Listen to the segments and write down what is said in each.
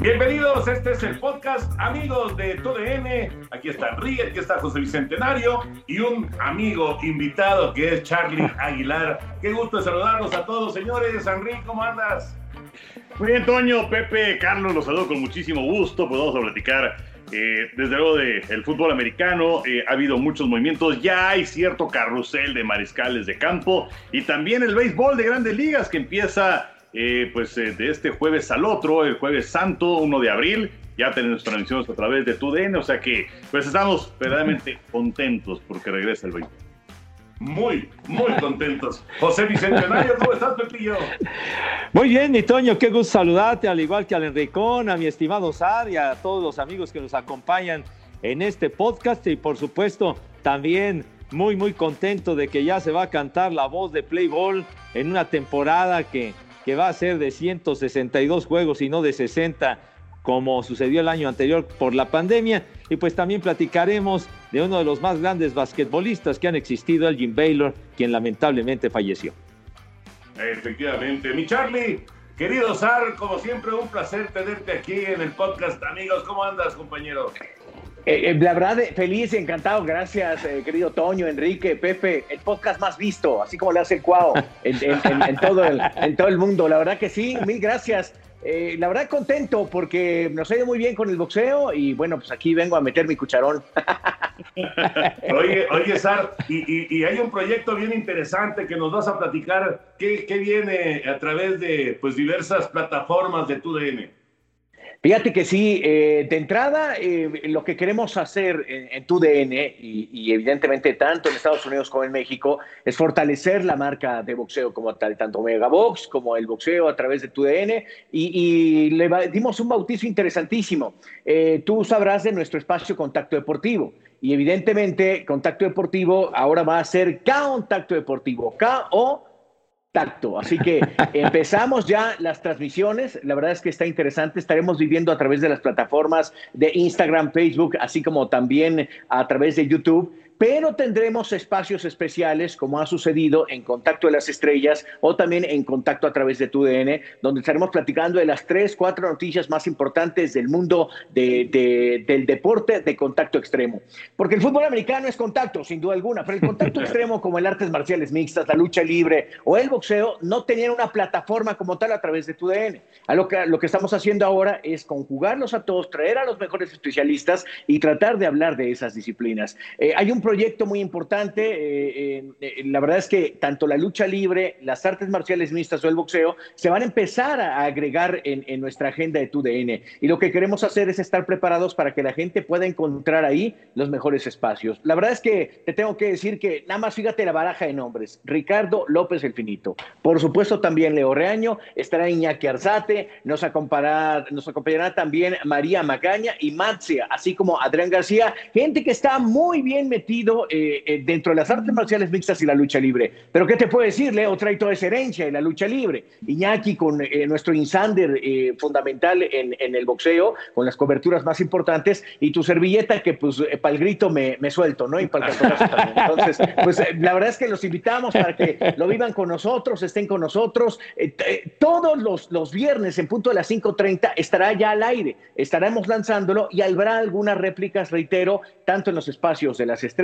Bienvenidos, este es el podcast Amigos de TUDN. Aquí está Enrique, aquí está José Bicentenario y un amigo invitado que es Charlie Aguilar. Qué gusto saludarlos a todos, señores. Enrique, ¿cómo andas? Muy bien, Toño, Pepe, Carlos, los saludo con muchísimo gusto. Pues vamos a platicar eh, desde luego del fútbol americano. Eh, ha habido muchos movimientos, ya hay cierto carrusel de mariscales de campo y también el béisbol de grandes ligas que empieza eh, pues de este jueves al otro, el jueves santo, 1 de abril. Ya tenemos transmisiones a través de TUDN, o sea que pues estamos verdaderamente contentos porque regresa el béisbol. Muy, muy contentos. José Bicentenario, ¿cómo estás, Pepillo? Muy bien, mi Toño, qué gusto saludarte, al igual que al Enricón, a mi estimado Sar y a todos los amigos que nos acompañan en este podcast y por supuesto también muy, muy contento de que ya se va a cantar la voz de Play Ball en una temporada que va a ser de 162 juegos y no de 60 como sucedió el año anterior por la pandemia. Y pues también platicaremos de uno de los más grandes basquetbolistas que han existido, el Jim Baylor, quien lamentablemente falleció. Efectivamente. Mi Charlie, querido Sar, como siempre, un placer tenerte aquí en el podcast. Amigos, ¿cómo andas, compañero? Eh, eh, la verdad, feliz y encantado. Gracias, eh, querido Toño, Enrique, Pepe. El podcast más visto, así como le hace el Cuau en, todo el, en todo el mundo. La verdad que sí, mil gracias. la verdad contento porque nos ha ido muy bien con el boxeo y bueno, pues aquí vengo a meter mi cucharón. oye, oye, Sar, y, hay un proyecto bien interesante que nos vas a platicar. ¿Qué, qué viene a través de pues diversas plataformas de tu DN? Fíjate que sí, eh, de entrada, eh, lo que queremos hacer en, tu DN, y, evidentemente tanto en Estados Unidos como en México, es fortalecer la marca de boxeo como tal, tanto Megabox como el boxeo a través de tu DN, y, le dimos un bautizo interesantísimo. Eh, tú sabrás de nuestro espacio Contacto Deportivo, y evidentemente Contacto Deportivo ahora va a ser Contacto Deportivo, K-O tacto. Así que empezamos ya las transmisiones. La verdad es que está interesante. Estaremos viviendo a través de las plataformas de Instagram, Facebook, así como también a través de YouTube pero tendremos espacios especiales, como ha sucedido en Contacto de las Estrellas o también en Contacto a través de tu DN, donde estaremos platicando de las tres, cuatro noticias más importantes del mundo de, del deporte de contacto extremo. Porque el fútbol americano es contacto, sin duda alguna, pero el contacto extremo, como el artes marciales mixtas, la lucha libre o el boxeo, no tenían una plataforma como tal a través de tu DN. A lo que, lo que estamos haciendo ahora es conjugarlos a todos, traer a los mejores especialistas y tratar de hablar de esas disciplinas. Eh, hay un proyecto muy importante. Eh, eh, la verdad es que tanto la lucha libre, las artes marciales mixtas o el boxeo se van a empezar a agregar en, nuestra agenda de TUDN. Y lo que queremos hacer es estar preparados para que la gente pueda encontrar ahí los mejores espacios. La verdad es que te tengo que decir que nada más fíjate la baraja de nombres. Ricardo López el Finito. Por supuesto también Leo Reaño, estará Iñaki Arzate, nos acompañará, nos acompañará también María Magaña y Matzia, así como Adrián García, gente que está muy bien metida eh, eh, dentro de las artes marciales mixtas y la lucha libre. Pero ¿qué te puedo decir? Leo trae toda esa herencia en la lucha libre. Iñaki con eh, nuestro Insander fundamental en, el boxeo, con las coberturas más importantes, y tu servilleta que pues para el grito me, suelto, ¿no? Y para el también. Entonces, pues la verdad es que los invitamos para que lo vivan con nosotros, estén con nosotros. todos los, los viernes en punto de las 5.30 estará ya al aire, estaremos lanzándolo y habrá algunas réplicas, reitero, tanto en los espacios de las estrellas,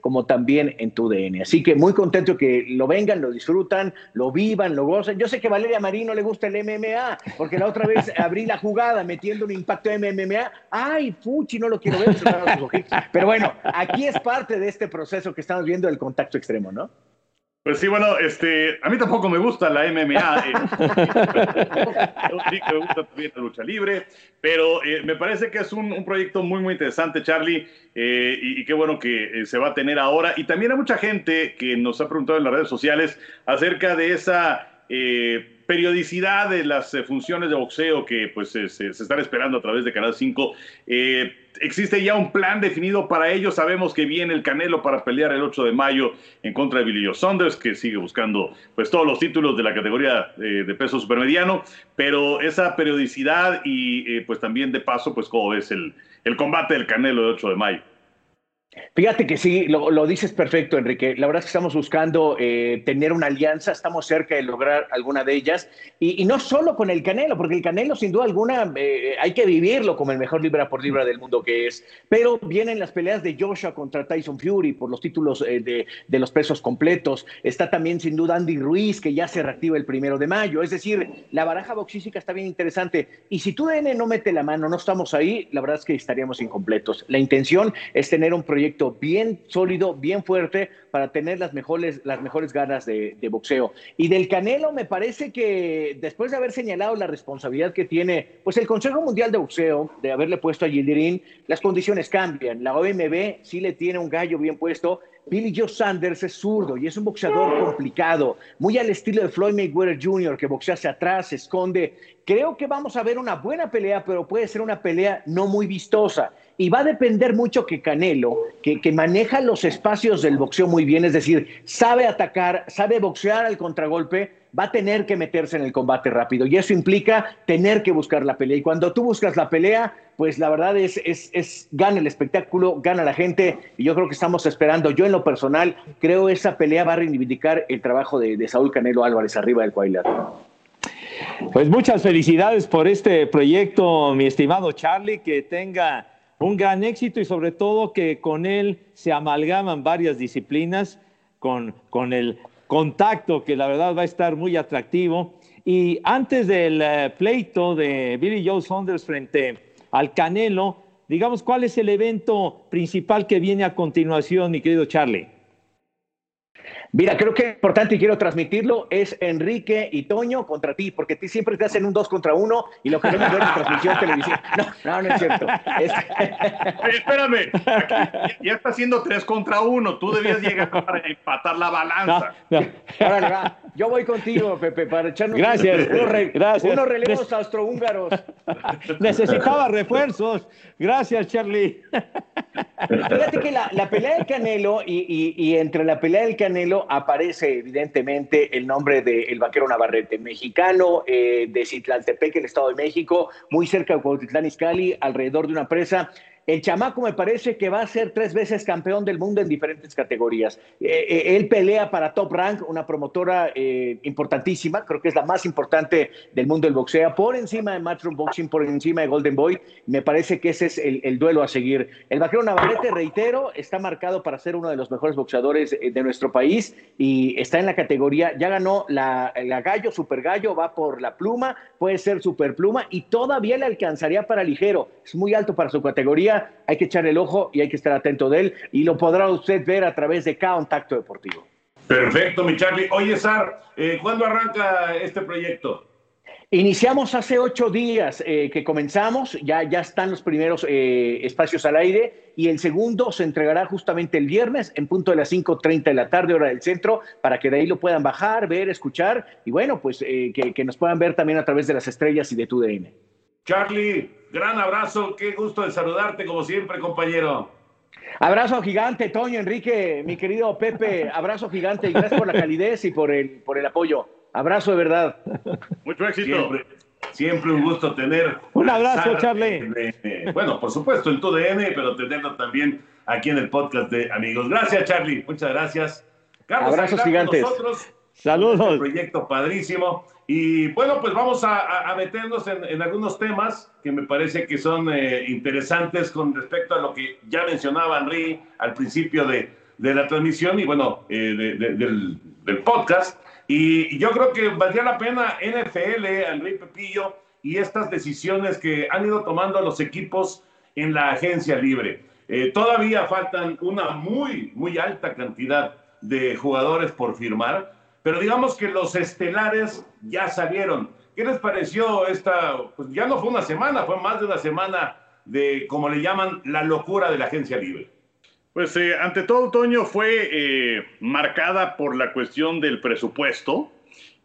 como también en tu DN. Así que muy contento que lo vengan, lo disfrutan, lo vivan, lo gocen. Yo sé que Valeria Marino le gusta el MMA, porque la otra vez abrí la jugada metiendo un impacto de MMA. ¡Ay, fuchi! No lo quiero ver. Pero bueno, aquí es parte de este proceso que estamos viendo del contacto extremo, ¿no? Pues sí, bueno, este, a mí tampoco me gusta la MMA. Eh, sí me gusta también la lucha libre, pero eh, me parece que es un, proyecto muy, muy interesante, Charlie, eh, y, qué bueno que se va a tener ahora. Y también hay mucha gente que nos ha preguntado en las redes sociales acerca de esa periodicidad de las funciones de boxeo que pues se, están esperando a través de Canal 5. Eh, existe ya un plan definido para ello. Sabemos que viene el Canelo para pelear el 8 de mayo en contra de Billy Saunders, que sigue buscando pues todos los títulos de la categoría eh, de peso supermediano. Pero esa periodicidad y eh, pues también de paso, pues cómo ves el, el combate del Canelo el 8 de mayo. Fíjate que sí, lo, dices perfecto, Enrique. La verdad es que estamos buscando eh, tener una alianza, estamos cerca de lograr alguna de ellas. Y, no solo con el Canelo, porque el Canelo, sin duda alguna, eh, hay que vivirlo como el mejor libra por libra del mundo que es. Pero vienen las peleas de Joshua contra Tyson Fury por los títulos eh, de, los pesos completos. Está también, sin duda, Andy Ruiz, que ya se reactiva el primero de mayo. Es decir, la baraja boxística está bien interesante. Y si tú, DN, no mete la mano, no estamos ahí, la verdad es que estaríamos incompletos. La intención es tener un proyecto bien sólido, bien fuerte para tener las mejores, las mejores ganas de, boxeo. Y del Canelo me parece que después de haber señalado la responsabilidad que tiene pues el Consejo Mundial de Boxeo, de haberle puesto a Gildirín, las condiciones cambian. La OMB sí le tiene un gallo bien puesto. Billy Joe Sanders es zurdo y es un boxeador complicado, muy al estilo de Floyd Mayweather Jr., que boxea hacia atrás, se esconde. Creo que vamos a ver una buena pelea, pero puede ser una pelea no muy vistosa y va a depender mucho que Canelo, que, que, maneja los espacios del boxeo muy bien, es decir, sabe atacar, sabe boxear al contragolpe, va a tener que meterse en el combate rápido y eso implica tener que buscar la pelea. Y cuando tú buscas la pelea, pues la verdad es, es, es gana el espectáculo, gana la gente y yo creo que estamos esperando, yo en lo personal, creo esa pelea va a reivindicar el trabajo de, de Saúl Canelo Álvarez arriba del cuadrilátero. Pues muchas felicidades por este proyecto, mi estimado Charlie, que tenga un gran éxito y sobre todo que con él se amalgaman varias disciplinas con, con el contacto que la verdad va a estar muy atractivo. Y antes del eh, pleito de Billy Joe Saunders frente al Canelo, digamos, ¿cuál es el evento principal que viene a continuación, mi querido Charlie? Mira, creo que es importante y quiero transmitirlo es Enrique y Toño contra ti, porque ti siempre te hacen un dos contra uno y lo queremos ver en transmisión televisiva. No, no, no es cierto. espérame, ya está haciendo tres contra uno. Tú debías llegar para empatar la balanza. va. Yo voy contigo, Pepe, para echarnos Gracias. unos, Gracias. unos relevos austrohúngaros. Necesitaba refuerzos. Gracias, Charlie. Fíjate que la, pelea del Canelo y, entre la pelea del Canelo aparece evidentemente el nombre del vaquero Navarrete, mexicano eh, de Citlaltepec, el Estado de México, muy cerca de Cuautitlán Izcalli, alrededor de una presa el chamaco me parece que va a ser tres veces campeón del mundo en diferentes categorías. Eh, eh, él pelea para Top Rank, una promotora eh, importantísima, creo que es la más importante del mundo del boxeo, por encima de Matchroom Boxing, por encima de Golden Boy. Me parece que ese es el, duelo a seguir. El vaquero Navarrete, reitero, está marcado para ser uno de los mejores boxeadores de nuestro país y está en la categoría, ya ganó la, la gallo, super gallo, va por la pluma, puede ser super pluma y todavía le alcanzaría para ligero. Es muy alto para su categoría hay que echar el ojo y hay que estar atento de él y lo podrá usted ver a través de cada contacto deportivo. Perfecto, mi Charlie. Oye, Sar, eh, ¿cuándo arranca este proyecto? Iniciamos hace ocho días eh, que comenzamos, ya, ya están los primeros eh, espacios al aire y el segundo se entregará justamente el viernes en punto de las 5.30 de la tarde, hora del centro, para que de ahí lo puedan bajar, ver, escuchar y bueno, pues que, que, nos puedan ver también a través de las estrellas y de TUDN. Charlie, gran abrazo, qué gusto de saludarte como siempre, compañero. Abrazo gigante, Toño, Enrique, mi querido Pepe, abrazo gigante y gracias por la calidez y por el, por el apoyo. Abrazo de verdad. Mucho éxito. Siempre, un gusto tener. Un abrazo, Charlie. bueno, por supuesto, en tu DN, pero tenerlo también aquí en el podcast de Amigos. Gracias, Charlie. Muchas gracias. Carlos Abrazos gigantes. nosotros. Saludos. Un proyecto padrísimo. Y bueno, pues vamos a, meternos en, algunos temas que me parece que son eh, interesantes con respecto a lo que ya mencionaba Henry al principio de, la transmisión y bueno, eh, del, podcast. Y, yo creo que valdría la pena NFL, Henry Pepillo, y estas decisiones que han ido tomando los equipos en la agencia libre. Eh, todavía faltan una muy, muy alta cantidad de jugadores por firmar, pero digamos que los estelares ya salieron. ¿Qué les pareció esta? Pues ya no fue una semana, fue más de una semana de, como le llaman, la locura de la agencia libre. Pues eh, ante todo, Toño, fue eh, marcada por la cuestión del presupuesto,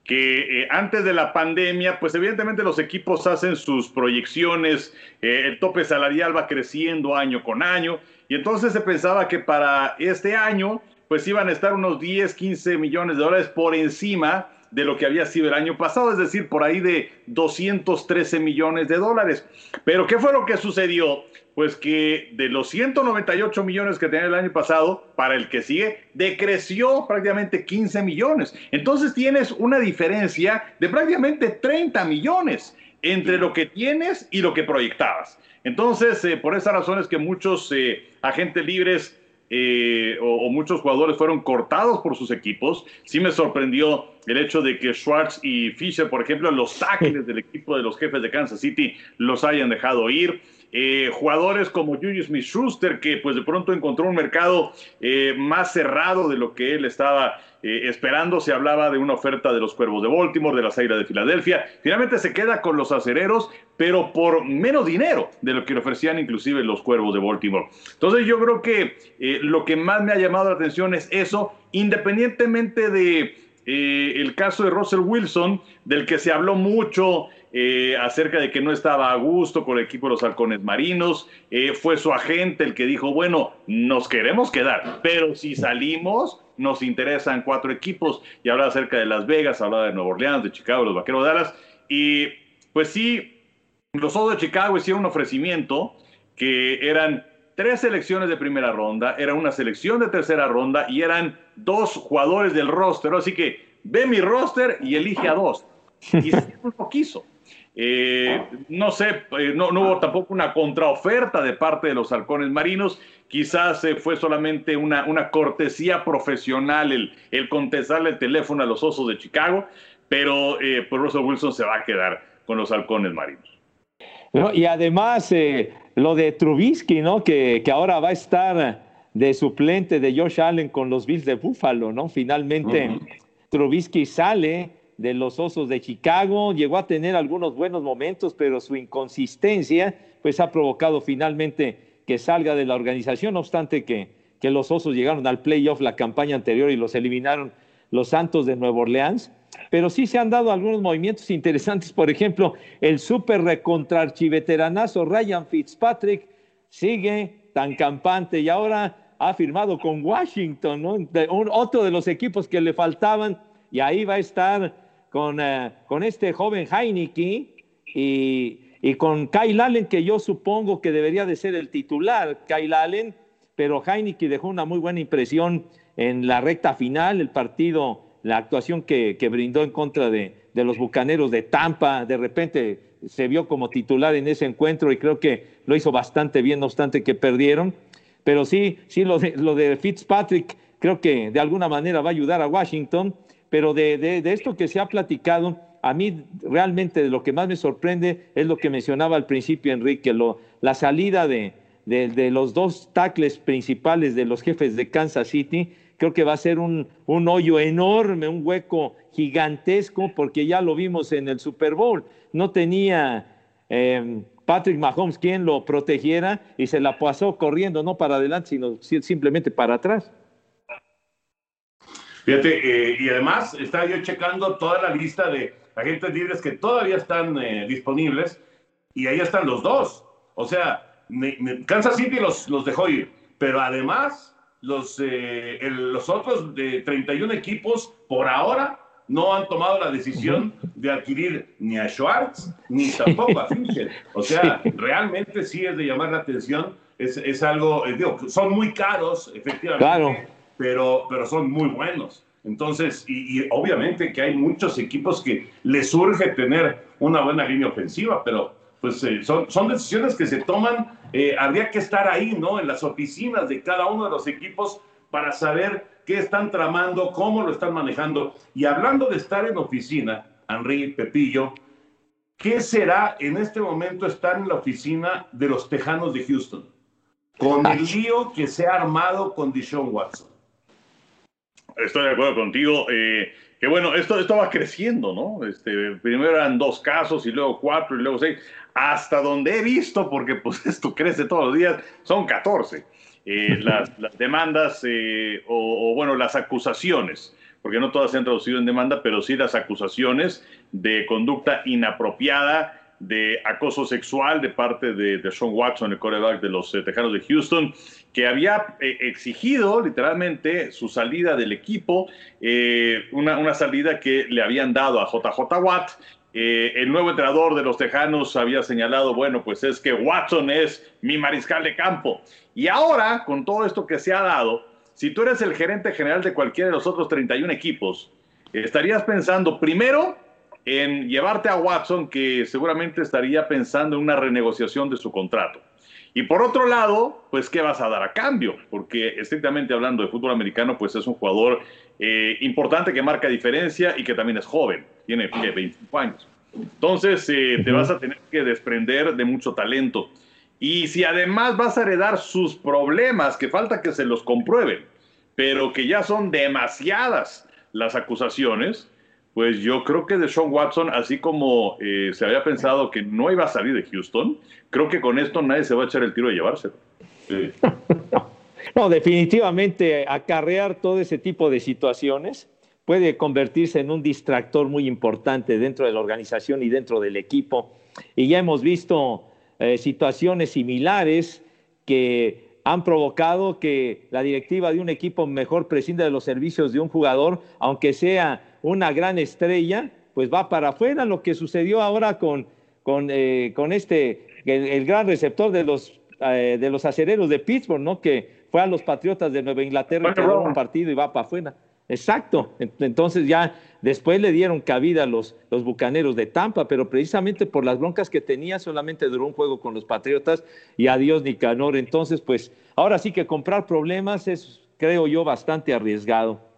que eh, antes de la pandemia, pues evidentemente los equipos hacen sus proyecciones, el tope salarial va creciendo año con año, y entonces se pensaba que para este año, pues iban a estar unos 10, 15 millones de dólares por encima de lo que había sido el año pasado, es decir, por ahí de 213 millones de dólares. Pero ¿qué fue lo que sucedió? Pues que de los 198 millones que tenía el año pasado, para el que sigue, decreció prácticamente 15 millones. Entonces tienes una diferencia de prácticamente 30 millones entre lo que tienes y lo que proyectabas. Entonces, eh, por esas razones que muchos eh, agentes libres eh, o, muchos jugadores fueron cortados por sus equipos. Sí me sorprendió el hecho de que Schwartz y Fisher, por ejemplo, los tackles del equipo de los jefes de Kansas City, los hayan dejado ir. Eh, jugadores como Julius Smith-Schuster, que pues de pronto encontró un mercado eh, más cerrado de lo que él estaba esperando. Se hablaba de una oferta de los Cuervos de Baltimore, de las Águilas de Filadelfia. Finalmente se queda con los acereros, pero por menos dinero de lo que le ofrecían inclusive los Cuervos de Baltimore. Entonces yo creo que lo que más me ha llamado la atención es eso, independientemente de eh, el caso de Russell Wilson, del que se habló mucho eh, acerca de que no estaba a gusto con el equipo de los halcones marinos, eh, fue su agente el que dijo, bueno, nos queremos quedar, pero si salimos, nos interesan cuatro equipos, y hablaba acerca de Las Vegas, hablaba de Nueva Orleans, de Chicago, los Vaqueros de Dallas, y pues sí, los Osos de Chicago hicieron un ofrecimiento que eran tres selecciones de primera ronda, era una selección de tercera ronda y eran dos jugadores del roster. Así que ve mi roster y elige a dos. Y no quiso. Eh, no sé, eh, no, hubo tampoco una contraoferta de parte de los halcones marinos. Quizás eh, fue solamente una, una cortesía profesional el, el, contestarle el teléfono a los osos de Chicago, pero por Russell Wilson se va a quedar con los halcones marinos. y además, lo de Trubisky, ¿no? Que, que, ahora va a estar de suplente de Josh Allen con los Bills de Buffalo, ¿no? Finalmente Trubisky sale de los Osos de Chicago, llegó a tener algunos buenos momentos, pero su inconsistencia pues ha provocado finalmente que salga de la organización, no obstante que, que los Osos llegaron al playoff la campaña anterior y los eliminaron los Santos de Nueva Orleans pero sí se han dado algunos movimientos interesantes. Por ejemplo, el súper recontrarchiveteranazo Ryan Fitzpatrick sigue tan campante y ahora ha firmado con Washington, ¿no? otro de los equipos que le faltaban, y ahí va a estar con, eh, con este joven Heineke y, y, con Kyle Allen, que yo supongo que debería de ser el titular, Kyle Allen, pero Heineke dejó una muy buena impresión en la recta final, el partido la actuación que, brindó en contra de, los Bucaneros de Tampa, de repente se vio como titular en ese encuentro y creo que lo hizo bastante bien, no obstante que perdieron. Pero sí, sí, lo de, lo de Fitzpatrick creo que de alguna manera va a ayudar a Washington, pero de, esto que se ha platicado, a mí realmente de lo que más me sorprende es lo que mencionaba al principio Enrique, lo, la salida de, de, los dos tackles principales de los jefes de Kansas City, creo que va a ser un, hoyo enorme, un hueco gigantesco, porque ya lo vimos en el Super Bowl. No tenía em, Patrick Mahomes quien lo protegiera y se la pasó corriendo, no para adelante, sino simplemente para atrás. Fíjate, eh, y además estaba yo checando toda la lista de agentes libres que todavía están eh, disponibles y ahí están los dos. O sea, Kansas City los, los dejó ir, pero además los, eh, los otros de 31 equipos por ahora no han tomado la decisión de adquirir ni a Schwartz ni tampoco a Fischer. O sea, realmente sí es de llamar la atención. Es, es algo, eh, digo, son muy caros, efectivamente, pero, pero son muy buenos. Entonces, y, y, obviamente que hay muchos equipos que les surge tener una buena línea ofensiva, pero pues eh, son, son decisiones que se toman, eh, habría que estar ahí, ¿no? En las oficinas de cada uno de los equipos para saber qué están tramando, cómo lo están manejando. Y hablando de estar en oficina, Henry, Pepillo, ¿qué será en este momento estar en la oficina de los Tejanos de Houston? Con el lío que se ha armado con Dishon Watson. Estoy de acuerdo contigo. Eh, que bueno, esto, esto va creciendo, ¿no? Este, primero eran dos casos y luego cuatro y luego seis. Hasta donde he visto, porque pues esto crece todos los días, son 14. Eh, las, demandas eh, o, bueno, las acusaciones, porque no todas se han traducido en demanda, pero sí las acusaciones de conducta inapropiada, de acoso sexual de parte de, de Sean Watson, el coreback de los Tejanos de Houston, que había eh, exigido literalmente su salida del equipo, eh, una, una, salida que le habían dado a JJ Watt. Eh, el nuevo entrenador de los Tejanos había señalado, bueno, pues es que Watson es mi mariscal de campo. Y ahora, con todo esto que se ha dado, si tú eres el gerente general de cualquiera de los otros 31 equipos, estarías pensando primero en llevarte a Watson, que seguramente estaría pensando en una renegociación de su contrato. Y por otro lado, pues, ¿qué vas a dar a cambio? Porque estrictamente hablando de fútbol americano, pues es un jugador eh, importante que marca diferencia y que también es joven, tiene 25 años. Entonces, eh, te vas a tener que desprender de mucho talento. Y si además vas a heredar sus problemas, que falta que se los comprueben, pero que ya son demasiadas las acusaciones, pues yo creo que de Sean Watson, así como eh, se había pensado que no iba a salir de Houston, creo que con esto nadie se va a echar el tiro de llevárselo. no, definitivamente acarrear todo ese tipo de situaciones puede convertirse en un distractor muy importante dentro de la organización y dentro del equipo. Y ya hemos visto eh, situaciones similares que han provocado que la directiva de un equipo mejor prescinda de los servicios de un jugador, aunque sea una gran estrella, pues va para afuera. Lo que sucedió ahora con, con, eh, con este, el, gran receptor de los, eh, de los acereros de Pittsburgh, ¿no? Que fue a los Patriotas de Nueva Inglaterra, que un partido y va para afuera. Exacto. Entonces ya después le dieron cabida a los, los bucaneros de Tampa, pero precisamente por las broncas que tenía, solamente duró un juego con los Patriotas y adiós Nicanor. Entonces, pues ahora sí que comprar problemas es, creo yo, bastante arriesgado.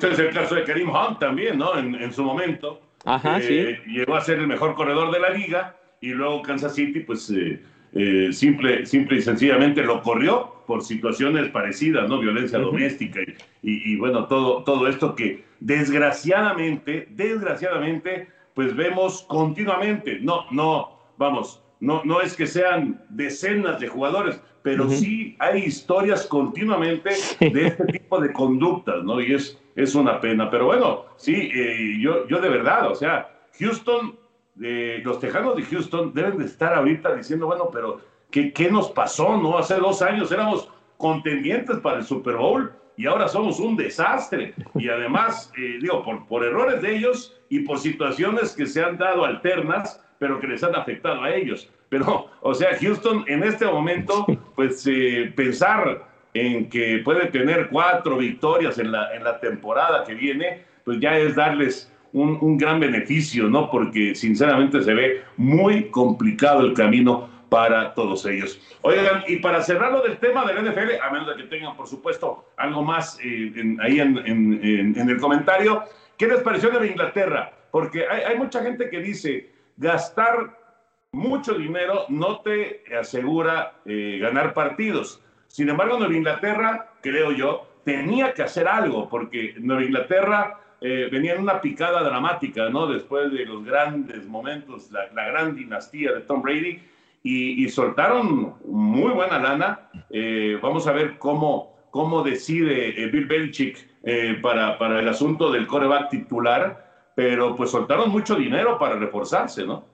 Este es el caso de Karim Hunt también, ¿no? En, su momento. Ajá, sí. Llegó a ser el mejor corredor de la liga y luego Kansas City, pues eh, eh, simple, simple y sencillamente lo corrió por situaciones parecidas, ¿no? Violencia doméstica y, y, bueno, todo, todo esto que desgraciadamente, desgraciadamente, pues vemos continuamente. No, no, vamos, no, no es que sean decenas de jugadores, pero sí hay historias continuamente de este tipo de conductas, ¿no? Y es, es una pena. Pero bueno, sí, eh, yo, yo de verdad, o sea, Houston, eh, los Tejanos de Houston deben de estar ahorita diciendo, bueno, pero ¿qué, ¿qué nos pasó, no? Hace dos años éramos contendientes para el Super Bowl y ahora somos un desastre. Y además, eh, digo, por, por errores de ellos y por situaciones que se han dado alternas, pero que les han afectado a ellos. Pero, o sea, Houston en este momento, pues eh, pensar en que puede tener cuatro victorias en la, en la temporada que viene, pues ya es darles un, un, gran beneficio, ¿no? Porque sinceramente se ve muy complicado el camino para todos ellos. Oigan, y para cerrar lo del tema del NFL, a menos de que tengan, por supuesto, algo más eh, ahí en, en, en, el comentario, ¿qué les pareció de Inglaterra? Porque hay, hay mucha gente que dice, gastar mucho dinero no te asegura eh, ganar partidos. Sin embargo, Nueva Inglaterra, creo yo, tenía que hacer algo, porque Nueva Inglaterra eh, venía en una picada dramática, ¿no? Después de los grandes momentos, la, gran dinastía de Tom Brady, y, soltaron muy buena lana. Eh, vamos a ver cómo, cómo decide Bill Belichick para, para el asunto del coreback titular, pero pues soltaron mucho dinero para reforzarse, ¿no?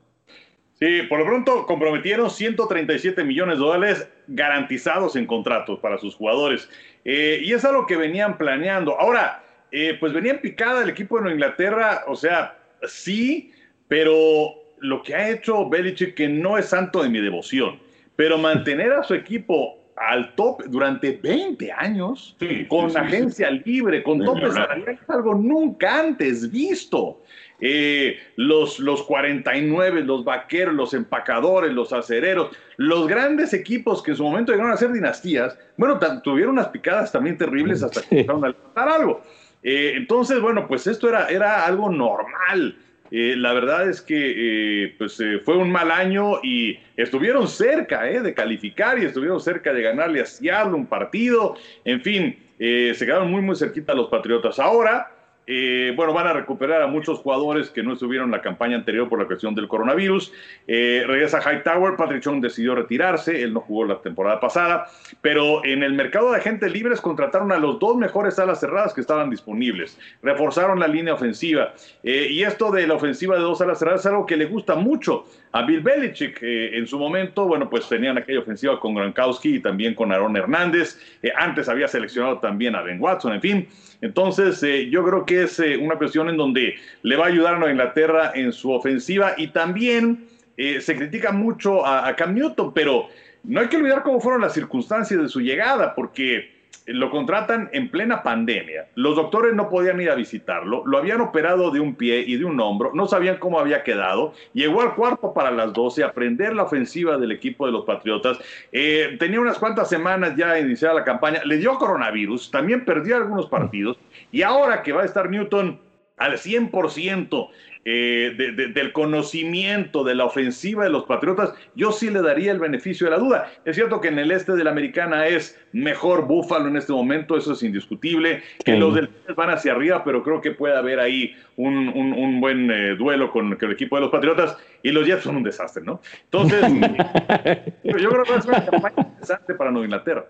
Sí, por lo pronto comprometieron 137 millones de dólares garantizados en contratos para sus jugadores. Eh, y es algo que venían planeando. Ahora, eh, pues venían picada el equipo de Inglaterra, o sea, sí, pero lo que ha hecho Belichick, que no es santo de mi devoción, pero mantener a su equipo al top durante 20 años, con agencia libre, con tope salarial, es algo nunca antes visto. Eh, los, los 49, los vaqueros, los empacadores, los acereros, los grandes equipos que en su momento llegaron a ser dinastías, bueno, tuvieron unas picadas también terribles hasta que empezaron a levantar algo. Eh, entonces, bueno, pues esto era, era algo normal. Eh, la verdad es que pues, fue un mal año y estuvieron cerca de calificar y estuvieron cerca de ganarle a Seattle un partido. En fin, eh, se quedaron muy, muy cerquita los Patriotas. Ahora, eh, bueno, van a recuperar a muchos jugadores que no estuvieron en la campaña anterior por la cuestión del coronavirus. Eh, regresa Hightower, Patrick Chung decidió retirarse, él no jugó la temporada pasada, pero en el mercado de agentes libres contrataron a los dos mejores alas cerradas que estaban disponibles, reforzaron la línea ofensiva. Eh, y esto de la ofensiva de dos alas cerradas es algo que le gusta mucho a Bill Belichick. en su momento, bueno, pues tenían aquella ofensiva con Gronkowski y también con Aaron Hernández. antes había seleccionado también a Ben Watson, en fin. Entonces, yo creo que es eh, una cuestión en donde le va a ayudar a Inglaterra en su ofensiva y también eh, se critica mucho a, Cam Newton, pero no hay que olvidar cómo fueron las circunstancias de su llegada, porque lo contratan en plena pandemia. Los doctores no podían ir a visitarlo, lo habían operado de un pie y de un hombro, no sabían cómo había quedado. Llegó al cuarto para las 12 a aprender la ofensiva del equipo de los Patriotas. Eh, tenía unas cuantas semanas ya iniciada la campaña, le dio coronavirus, también perdió algunos partidos y ahora que va a estar Newton al 100% eh, del conocimiento de la ofensiva de los Patriotas, yo sí le daría el beneficio de la duda. Es cierto que en el este de la Americana es mejor Búfalo en este momento, eso es indiscutible, que los del van hacia arriba, pero creo que puede haber ahí un, buen eh, duelo con, el equipo de los Patriotas y los Jets son un desastre, ¿no? Entonces, yo creo que es una campaña interesante para Nueva Inglaterra.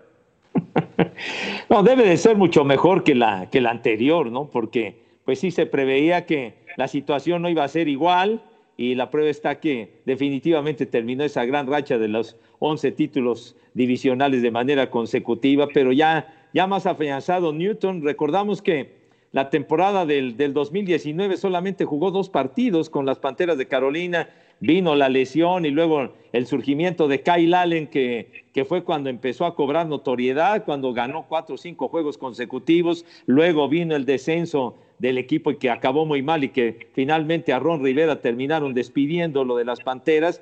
No, debe de ser mucho mejor que la, que la anterior, ¿no? Porque pues sí se preveía que la situación no iba a ser igual y la prueba está que definitivamente terminó esa gran racha de los 11 títulos divisionales de manera consecutiva, pero ya, ya más afianzado Newton, recordamos que la temporada del, del 2019 solamente jugó dos partidos con las Panteras de Carolina, vino la lesión y luego el surgimiento de Kyle Allen, que, que, fue cuando empezó a cobrar notoriedad, cuando ganó cuatro o cinco juegos consecutivos, luego vino el descenso del equipo y que acabó muy mal y que finalmente a Ron Rivera terminaron despidiéndolo de las Panteras,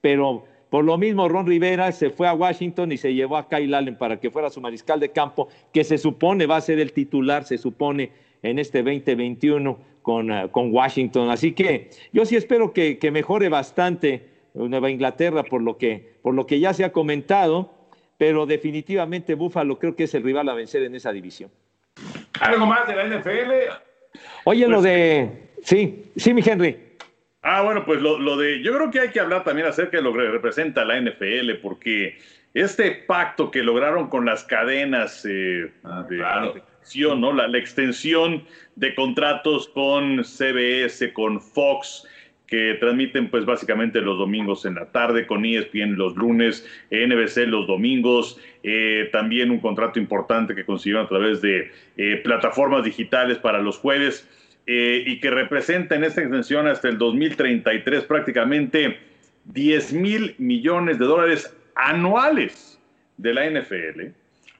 pero por lo mismo Ron Rivera se fue a Washington y se llevó a Kyle Allen para que fuera su mariscal de campo, que se supone va a ser el titular, se supone en este 2021 con, eh, con Washington. Así que yo sí espero que, que, mejore bastante Nueva Inglaterra por lo, que, por lo que ya se ha comentado, pero definitivamente Buffalo creo que es el rival a vencer en esa división. ¿Algo más de la NFL? Oye, lo pues, de... Sí, sí, mi Henry. Ah, bueno, pues lo, de... Yo creo que hay que hablar también acerca de lo que representa la NFL, porque este pacto que lograron con las cadenas eh, ah, de ¿no? La, extensión de contratos con CBS, con Fox, que transmiten pues básicamente los domingos en la tarde, con ESPN los lunes, NBC los domingos, eh, también un contrato importante que consiguieron a través de eh, plataformas digitales para los jueves eh, y que representa en esta extensión hasta el 2033 prácticamente 10 mil millones de dólares anuales de la NFL.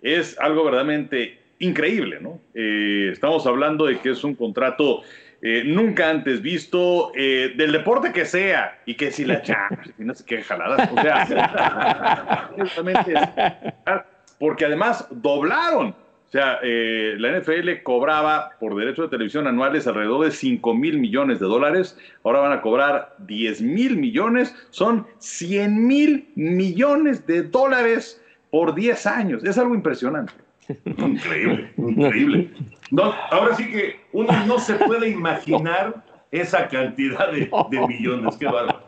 Es algo verdaderamente increíble, ¿no? estamos hablando de que es un contrato eh, nunca antes visto, eh, del deporte que sea, y que si la Champions, no sé qué jaladas, o sea, porque además doblaron. O sea, eh, la NFL cobraba por derechos de televisión anuales alrededor de 5 mil millones de dólares, ahora van a cobrar 10 mil millones, son 100 mil millones de dólares por 10 años. Es algo impresionante. Increíble, increíble. No, ahora sí que uno no se puede imaginar esa cantidad de, millones. Qué bárbaro.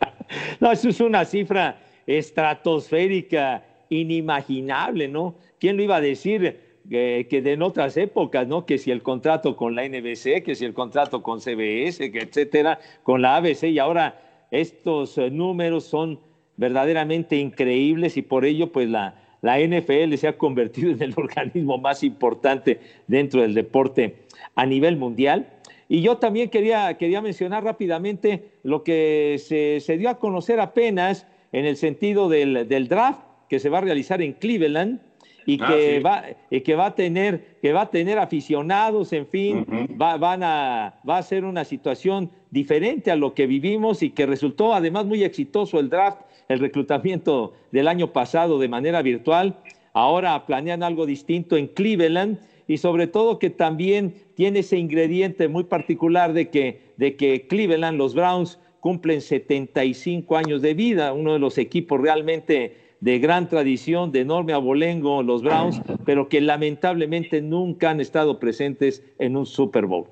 No, eso es una cifra estratosférica, inimaginable, ¿no? ¿Quién lo iba a decir? que de en otras épocas, ¿no? Que si el contrato con la NBC, que si el contrato con CBS, que etcétera, con la ABC, y ahora estos eh, números son verdaderamente increíbles y por ello, pues la, la NFL se ha convertido en el organismo más importante dentro del deporte a nivel mundial. Y yo también quería, quería mencionar rápidamente lo que se, dio a conocer apenas en el sentido del, draft que se va a realizar en Cleveland y ah, que, va, que, va, a tener, que va a tener aficionados, en fin, va, van a, va a ser una situación diferente a lo que vivimos y que resultó además muy exitoso el draft el reclutamiento del año pasado de manera virtual. Ahora planean algo distinto en Cleveland y sobre todo que también tiene ese ingrediente muy particular de que, de que Cleveland, los Browns, cumplen 75 años de vida, uno de los equipos realmente de gran tradición, de enorme abolengo, los Browns, pero que lamentablemente nunca han estado presentes en un Super Bowl.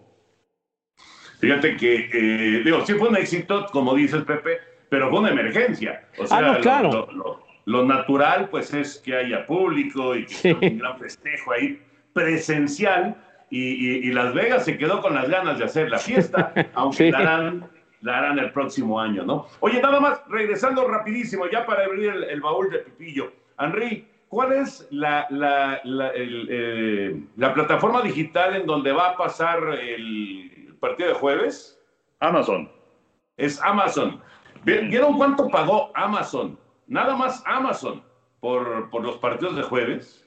Fíjate que, eh, digo, sí fue un éxito, como dices Pepe, pero fue una emergencia. O sea, Ah, no, claro. lo, lo- lo natural, pues, es que haya público y que Sí. haya un gran festejo ahí presencial. Y, y- y Las Vegas se quedó con las ganas de hacer la fiesta, aunque Sí. la, harán, la harán el próximo año, ¿no? Oye, nada más, regresando rapidísimo, ya para abrir el, el baúl de Pipillo. Henry, ¿cuál es la, la, la- el, eh, la plataforma digital en donde va a pasar el partido de jueves? Amazon. es Amazon. ¿Vi- ¿Vieron cuánto pagó Amazon? Nada más Amazon por, por los partidos de jueves.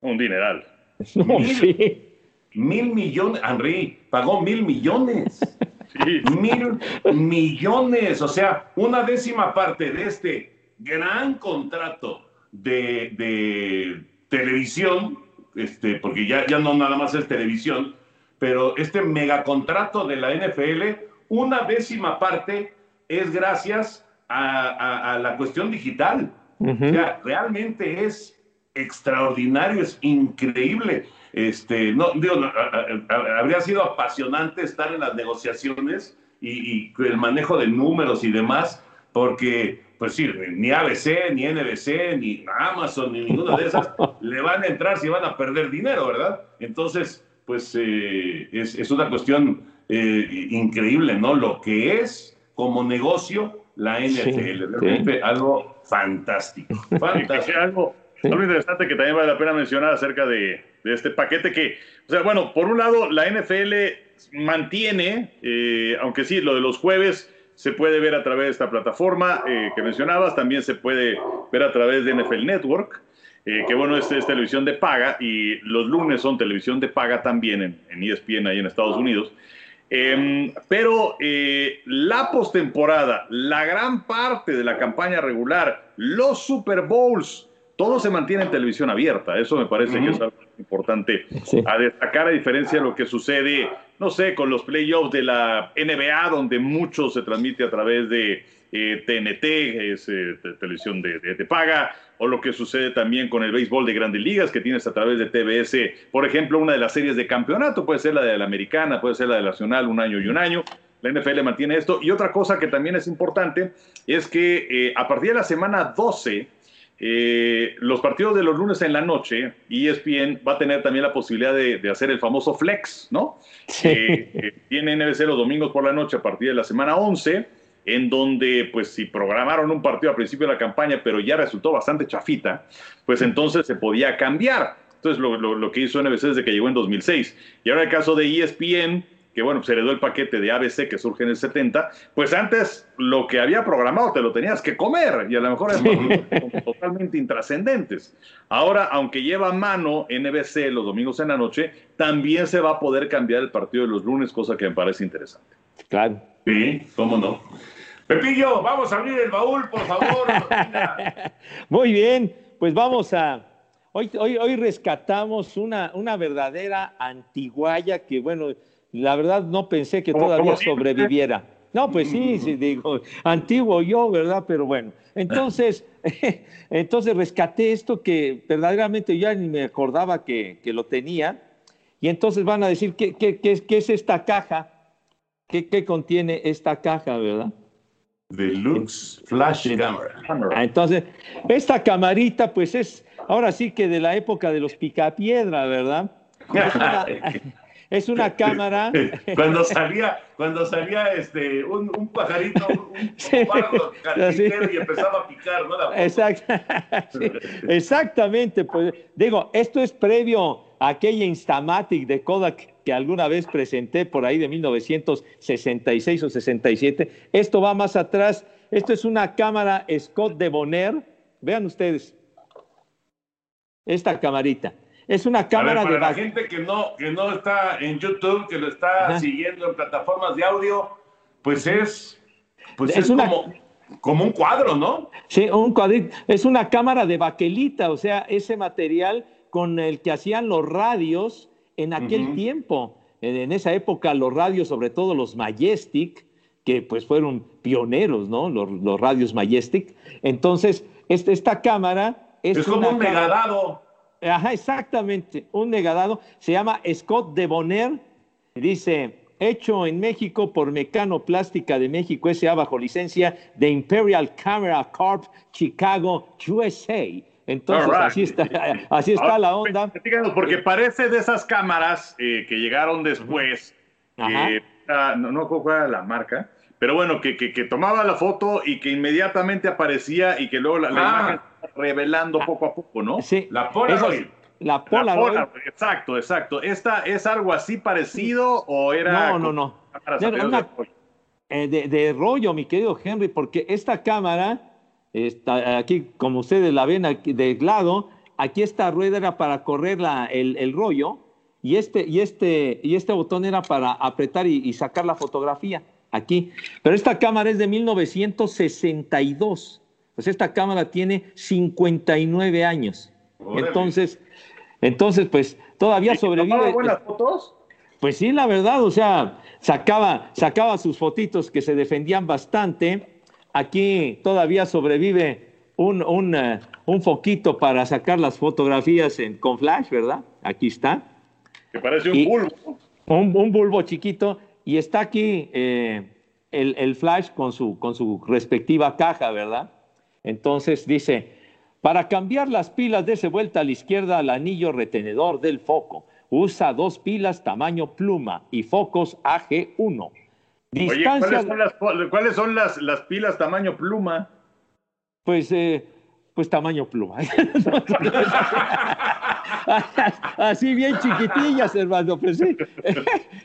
Un dineral. No, sí. Mil millones, Henry, pagó mil millones. Sí. Mil millones, o sea, una décima parte de este gran contrato de, de televisión, este, porque ya, ya no nada más es televisión, pero este megacontrato de la NFL, una décima parte es gracias a, a- a la cuestión digital. Ujú. O sea, realmente es extraordinario, es increíble. Este, no, digo, no, a- a- a- habría sido apasionante estar en las negociaciones y, y el manejo de números y demás, porque, pues sí, ni ABC, ni NBC, ni Amazon, ni ninguna de esas le van a entrar si van a perder dinero, ¿verdad? Entonces, pues eh, es, es una cuestión eh, increíble, ¿no? Lo que es como negocio la NFL, realmente algo fantástico, fantástico. algo, algo interesante que también vale la pena mencionar acerca de, de este paquete que, o sea, bueno, por un lado, la NFL mantiene, eh, aunque sí, lo de los jueves se puede ver a través de esta plataforma eh, que mencionabas, también se puede ver a través de NFL Network, eh, que bueno, es, es televisión de paga y los lunes son televisión de paga también en, en ESPN ahí en Estados Unidos. Em, pero eh, la postemporada, la gran parte de la campaña regular, los Super Bowls, todo se mantiene en televisión abierta. Eso me parece que es algo importante Sí. a destacar, a diferencia de lo que sucede, no sé, con los playoffs de la NBA, donde mucho se transmite a través de eh, TNT, es eh, te- televisión de, de- de paga, o lo que sucede también con el béisbol de grandes ligas, que tienes a través de TBS, por ejemplo, una de las series de campeonato, puede ser la de la americana, puede ser la de la nacional, un año y un año. La NFL mantiene esto. Y otra cosa que también es importante es que eh, a partir de la semana 12, eh, los partidos de los lunes en la noche, ESPN va a tener también la posibilidad de, de hacer el famoso flex, ¿no? Sí. Eh, tiene NBC los domingos por la noche a partir de la semana 11, en donde, pues, si programaron un partido al principio de la campaña, pero ya resultó bastante chafita, pues entonces se podía cambiar. Entonces, lo, lo- lo que hizo NBC desde que llegó en 2006. Y ahora el caso de ESPN, que bueno, pues heredó el paquete de ABC que surge en el 70, pues antes lo que había programado te lo tenías que comer y a lo mejor eran partidos totalmente intrascendentes. Ahora, aunque lleva a mano NBC los domingos en la noche, también se va a poder cambiar el partido de los lunes, cosa que me parece interesante. Claro. Sí, cómo no. Pepillo, vamos a abrir el baúl, por favor. Muy bien, pues vamos a. Hoy, hoy, hoy rescatamos una, una verdadera antiguaya que, bueno, la verdad no pensé que todavía sobreviviera. No, pues sí, sí, digo, antiguo yo, ¿verdad? Pero bueno, entonces, entonces rescaté esto que verdaderamente ya ni me acordaba que, que lo tenía. Y entonces van a decir, ¿qué, qué, qué, qué es esta caja? ¿Qué, ¿Qué contiene esta caja, verdad? Deluxe Flash Camera. Ah, Entonces, esta camarita, pues es ahora sí que de la época de los picapiedra, ¿verdad? Es una, es una cámara. Cuando salía, cuando salía este, un, un pajarito, un, un Sí, carpintero sí. y empezaba a picar, ¿no? La- Exact- sí, exactamente, pues digo, esto es previo a aquella Instamatic de Kodak que alguna vez presenté por ahí de 1966 o 67. Esto va más atrás. Esto es una cámara Scott de Bonner. Vean ustedes. Esta camarita. Es una A ver, cámara para de la gente que no, que no está en YouTube, que lo está Ajá. siguiendo en plataformas de audio, pues es, pues Es es, una- como, como un cuadro, ¿no? Sí, un cuadrito. Es una cámara de baquelita, o sea, ese material con el que hacían los radios en aquel tiempo. En, en esa época los radios, sobre todo los Majestic, que pues fueron pioneros, ¿no? Los, radios Majestic. Entonces, este, esta cámara es, es como un megadado. Ajá, exactamente, un megadado. Se llama Scott de Bonner. Dice, hecho en México por Mecanoplástica de México S.A. bajo licencia de Imperial Camera Corp Chicago, USA. Entonces, así está, así está la onda. Porque parece de esas cámaras eh, que llegaron después, no, no cuál era la marca, pero bueno, que, que, tomaba la foto y que inmediatamente aparecía y que luego la, ah. imagen revelando poco a poco, ¿no? Sí. La Polaroid. La Polaroid. Exacto, exacto. ¿Esta es algo así parecido o era.? No, no, no. Eh, de, de, rollo, mi querido Henry, porque esta cámara, está aquí, como ustedes la ven aquí de lado, aquí esta rueda era para correr la, el, el, rollo y este, y, este, y este botón era para apretar y, sacar la fotografía aquí. Pero esta cámara es de 1962. Pues esta cámara tiene 59 años. Entonces, entonces, pues todavía sobrevive. buenas fotos? Pues sí, la verdad, o sea, sacaba, sacaba sus fotitos que se defendían bastante. Aquí todavía sobrevive un, un, eh, un foquito para sacar las fotografías en, con flash, ¿verdad? Aquí está. Que parece un bulbo. Un, bulbo chiquito. Y está aquí eh, el, el, flash con su, con su respectiva caja, ¿verdad? Entonces dice, para cambiar las pilas, dése vuelta a la izquierda al anillo retenedor del foco. Usa dos pilas tamaño pluma y focos AG1. Distancia... ¿cuáles son, las, las, pilas tamaño pluma? Pues, eh, pues tamaño pluma. Así bien chiquitillas, hermano. Pues sí.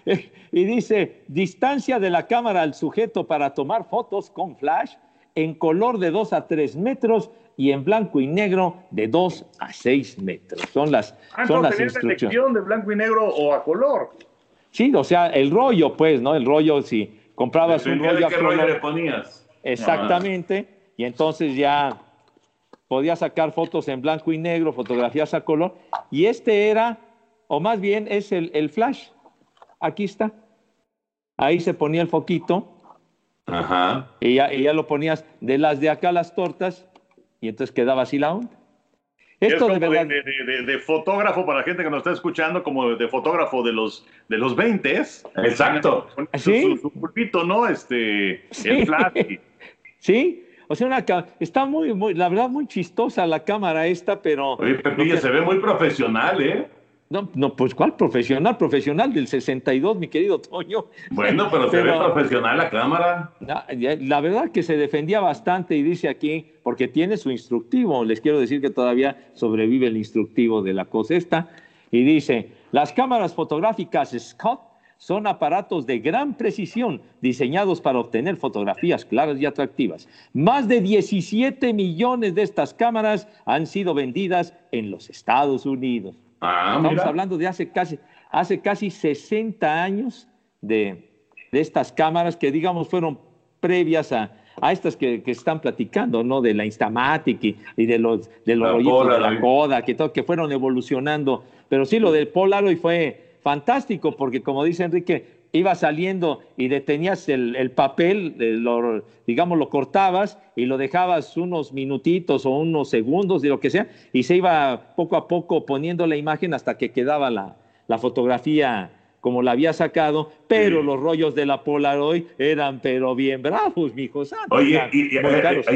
y dice, distancia de la cámara al sujeto para tomar fotos con flash en color de 2 a 3 metros y en blanco y negro de 2 a 6 metros. Son las, ah, son las instrucciones. de blanco y negro o a color? Sí, o sea, el rollo, pues, ¿no? El rollo, si comprabas un rollo a qué rollo le ponías. Exactamente. Y entonces ya podías sacar fotos en blanco y negro, fotografías a color. Y este era, o más bien es el, el flash. Aquí está. Ahí se ponía el foquito. Ajá. Y ya, y ya lo ponías de las de acá las tortas y entonces quedaba así la onda. Esto de, verdad... de, fotógrafo para la gente que nos está escuchando, como de fotógrafo de los de los 20 Exacto. ¿Sí? Su, pulpito, ¿no? Este, el flash. sí, o sea, una, está muy, muy, la verdad, muy chistosa la cámara esta, pero. Oye, Pepillo, se ve muy profesional, ¿eh? No, no, pues ¿cuál profesional? Profesional del 62, mi querido Toño. Bueno, pero, se ve profesional la cámara. La, verdad que se defendía bastante y dice aquí, porque tiene su instructivo, les quiero decir que todavía sobrevive el instructivo de la cosa esta, y dice, las cámaras fotográficas Scott son aparatos de gran precisión diseñados para obtener fotografías claras y atractivas. Más de 17 millones de estas cámaras han sido vendidas en los Estados Unidos. Ah, Estamos hablando de hace casi, hace casi 60 años de, estas cámaras que, digamos, fueron previas a, a estas que, que, están platicando, ¿no? De la Instamatic y, de los, de los rollitos de la Kodak, que, todo, que fueron evolucionando. Pero sí, lo del Polaroid fue fantástico, porque como dice Enrique, iba saliendo y detenías el, papel, lo, digamos, lo cortabas y lo dejabas unos minutitos o unos segundos de lo que sea, y se iba poco a poco poniendo la imagen hasta que quedaba la, fotografía como la había sacado, pero los rollos de la Polaroid eran pero bien bravos, mi hijo Oye, y,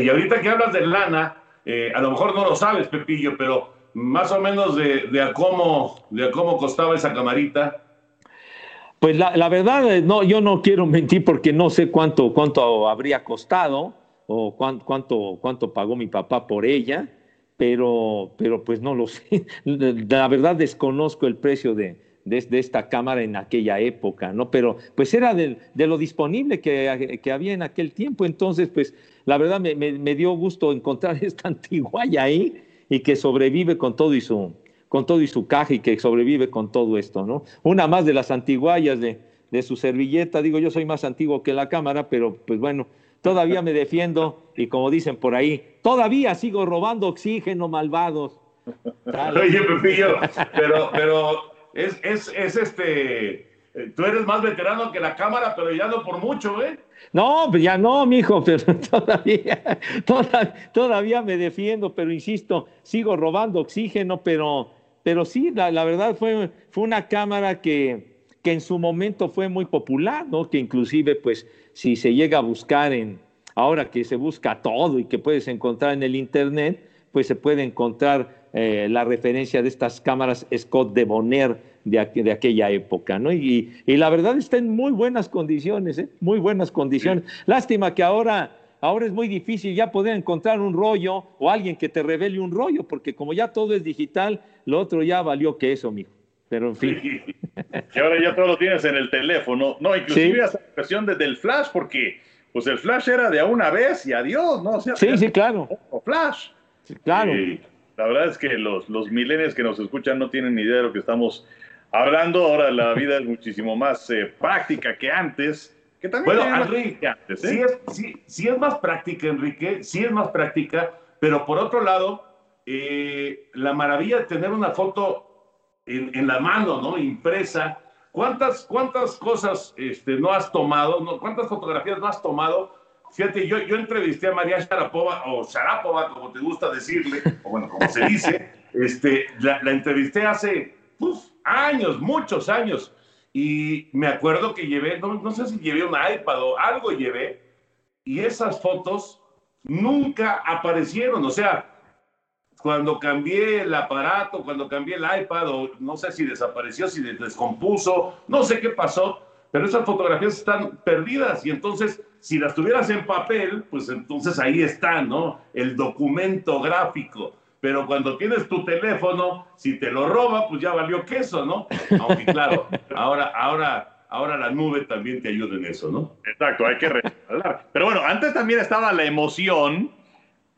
ahorita que hablas de lana, eh, a lo mejor no lo sabes, Pepillo, pero más o menos de, de, a cómo, de a cómo costaba esa camarita. Pues la, verdad, eh, no, yo no quiero mentir porque no sé cuánto, cuánto habría costado o cuánto, cuánto, pagó mi papá por ella, pero, pero pues no lo sé. La verdad desconozco el precio de, de, esta cámara en aquella época, ¿no? Pero pues era de, lo disponible que, que, había en aquel tiempo, entonces pues la verdad me, me dio gusto encontrar esta antiguaya ahí y que sobrevive con todo y su, con todo y su caja y que sobrevive con todo esto, ¿no? Una más de las antiguallas de, de su servilleta, digo, yo soy más antiguo que la cámara, pero pues bueno, todavía me defiendo y como dicen por ahí, todavía sigo robando oxígeno, malvados. Oye, Pepillo, pero, pero es, es, es, este, eh, tú eres más veterano que la cámara, pero ya no por mucho, ¿eh? No, pues ya no, mijo, pero todavía, todavía, me defiendo, pero insisto, sigo robando oxígeno, pero, pero sí, la, la verdad fue, fue una cámara que, que en su momento fue muy popular, ¿no? Que inclusive, pues, si se llega a buscar en, ahora que se busca todo y que puedes encontrar en el Internet, pues se puede encontrar eh, la referencia de estas cámaras Scott de Bonner de, de aquella época, ¿no? Y, y, la verdad está en muy buenas condiciones, ¿eh? Muy buenas condiciones. Lástima que ahora, ahora es muy difícil ya poder encontrar un rollo o alguien que te revele un rollo, porque como ya todo es digital, lo otro ya valió que eso, mijo. Pero en fin. Y ahora ya todo lo tienes en el teléfono. No, inclusive ¿Sí? hasta la versión desde el flash, porque pues el flash era de a una vez y adiós, ¿no? O sea, sí, sí, claro. O flash. Sí, claro. Y la verdad es que los, los milenios que nos escuchan no tienen ni idea de lo que estamos hablando. Ahora la vida es muchísimo más eh, práctica que antes. Que también bueno, Enrique, antes, ¿eh? sí, es, sí, sí, es más práctica, Enrique, sí es más práctica, pero por otro lado, eh, la maravilla de tener una foto en, en la mano, ¿no? Impresa. ¿Cuántas, cuántas cosas este, no has tomado? No, ¿Cuántas fotografías no has tomado? Fíjate, yo, yo entrevisté a María Sharapova, o Sharapova, como te gusta decirle, o bueno, como se dice, este, la, la entrevisté hace uf, años, muchos años, y me acuerdo que llevé, no, no sé si llevé un iPad o algo llevé, y esas fotos nunca aparecieron, o sea, cuando cambié el aparato, cuando cambié el iPad, o no sé si desapareció, si descompuso, no sé qué pasó, pero esas fotografías están perdidas y entonces si las tuvieras en papel, pues entonces ahí está, ¿no? El documento gráfico. Pero cuando tienes tu teléfono, si te lo roba, pues ya valió queso, ¿no? Aunque claro, ahora, ahora, ahora la nube también te ayuda en eso, ¿no? Exacto, hay que respaldar. Pero bueno, antes también estaba la emoción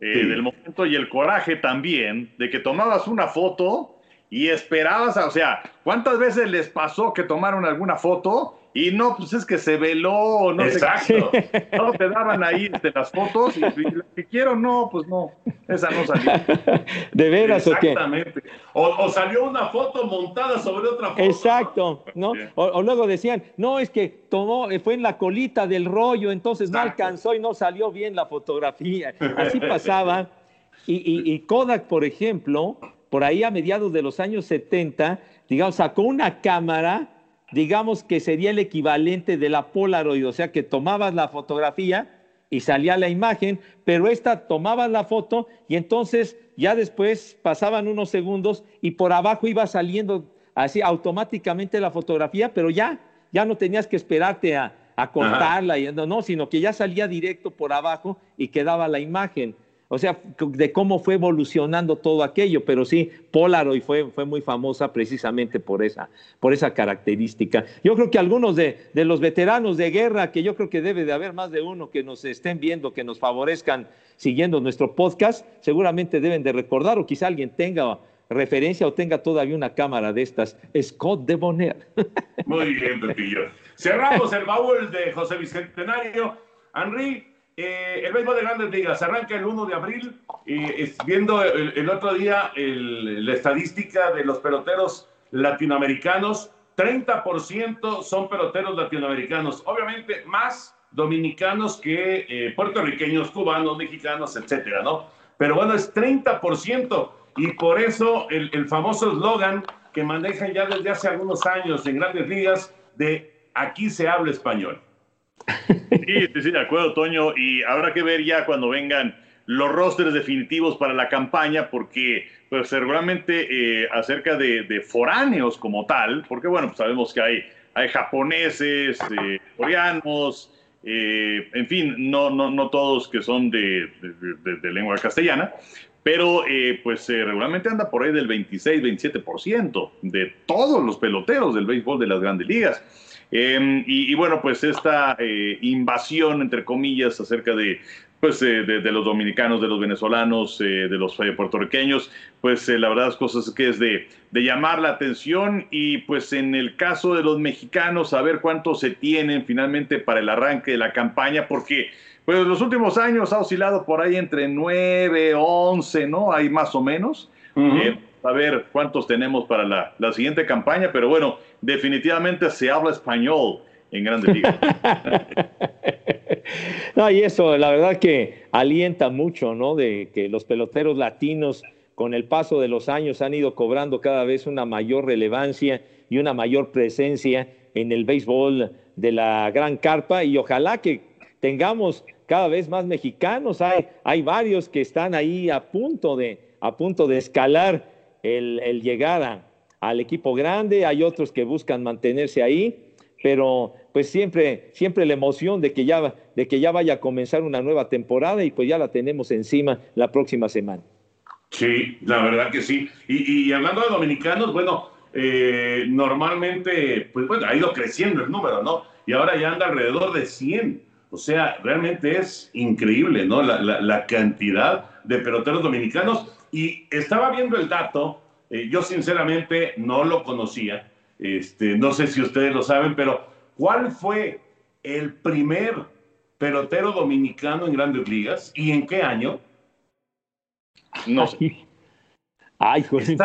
eh, del momento y el coraje también de que tomabas una foto y esperabas, o sea, ¿cuántas veces les pasó que tomaron alguna foto y no, pues es que se veló, no Exacto. sé no te daban ahí este, las fotos y, la que quiero, no, pues no, esa no salió. ¿De veras o qué? Exactamente. O, o, salió una foto montada sobre otra foto. Exacto, ¿no? O, o, luego decían, no, es que tomó, fue en la colita del rollo, entonces Exacto. no alcanzó y no salió bien la fotografía. Así pasaba. Y, y, y Kodak, por ejemplo, por ahí a mediados de los años 70, digamos, sacó una cámara digamos que sería el equivalente de la Polaroid, o sea que tomabas la fotografía y salía la imagen, pero esta tomabas la foto y entonces ya después pasaban unos segundos y por abajo iba saliendo así automáticamente la fotografía, pero ya, ya no tenías que esperarte a, a cortarla, y, no, sino que ya salía directo por abajo y quedaba la imagen o sea, de cómo fue evolucionando todo aquello, pero sí, Polaroid fue, fue muy famosa precisamente por esa, por esa característica. Yo creo que algunos de, de, los veteranos de guerra, que yo creo que debe de haber más de uno que nos estén viendo, que nos favorezcan siguiendo nuestro podcast, seguramente deben de recordar, o quizá alguien tenga referencia o tenga todavía una cámara de estas, Scott de Bonner. Muy bien, Pepillo. Cerramos el baúl de José Bicentenario. Henry, eh, el béisbol de grandes ligas arranca el 1 de abril. Eh, viendo el, otro día la estadística de los peloteros latinoamericanos, 30% son peloteros latinoamericanos. Obviamente, más dominicanos que eh, puertorriqueños, cubanos, mexicanos, etcétera, ¿no? Pero bueno, es 30%. Y por eso el, el famoso eslogan que manejan ya desde hace algunos años en grandes ligas de aquí se habla español. Sí, sí, sí, de acuerdo, Toño. Y habrá que ver ya cuando vengan los rosters definitivos para la campaña, porque pues seguramente eh, acerca de, de, foráneos como tal, porque bueno, pues sabemos que hay, hay japoneses, eh, coreanos, eh, en fin, no, no, no todos que son de, de, de lengua castellana, pero eh, pues eh, regularmente anda por ahí del 26-27% de todos los peloteros del béisbol de las grandes ligas. Eh, y, y, bueno, pues esta eh, invasión, entre comillas, acerca de, pues, eh, de, de, los dominicanos, de los venezolanos, de los puertorriqueños, pues la verdad es cosas que es de, de, llamar la atención y pues en el caso de los mexicanos, saber cuántos se tienen finalmente para el arranque de la campaña, porque pues en los últimos años ha oscilado por ahí entre 9, 11, ¿no? Hay más o menos. Uh -huh. eh, a ver cuántos tenemos para la, la, siguiente campaña, pero bueno, definitivamente se habla español en Grandes Ligas. no, y eso, la verdad que alienta mucho, ¿no? De que los peloteros latinos, con el paso de los años, han ido cobrando cada vez una mayor relevancia y una mayor presencia en el béisbol de la gran carpa y ojalá que tengamos cada vez más mexicanos. Hay, hay varios que están ahí a punto de, a punto de escalar el, el llegar al equipo grande, hay otros que buscan mantenerse ahí, pero pues siempre, siempre la emoción de que, ya, de que ya vaya a comenzar una nueva temporada y pues ya la tenemos encima la próxima semana. Sí, la verdad que sí. Y, hablando de dominicanos, bueno, eh, normalmente, pues bueno, ha ido creciendo el número, ¿no? Y ahora ya anda alrededor de 100. O sea, realmente es increíble, ¿no? La, la, cantidad de peloteros dominicanos. Y estaba viendo el dato, eh, yo sinceramente no lo conocía, este, no sé si ustedes lo saben, pero ¿Cuál fue el primer pelotero dominicano en grandes ligas y en qué año? No sé. Ay, joder,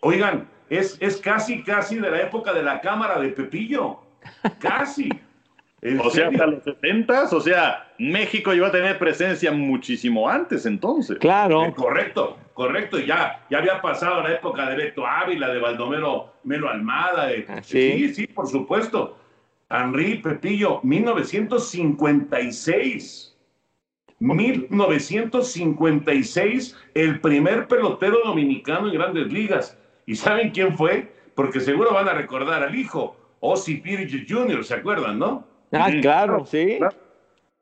Oigan, es, es casi, casi de la época de la cámara de Pepillo. Casi. O sea, hasta los 70, o sea, México iba a tener presencia muchísimo antes entonces. Claro. Eh, correcto, correcto. Ya, ya había pasado la época de Beto Ávila, de Baldomero Melo Almada. Ah, ¿Sí? sí, sí, por supuesto. Henry Pepillo, 1956. 1956, el primer pelotero dominicano en grandes ligas. ¿Y saben quién fue? Porque seguro van a recordar al hijo, Ozzy Pirge Jr., ¿se acuerdan, no? Ah, claro, sí.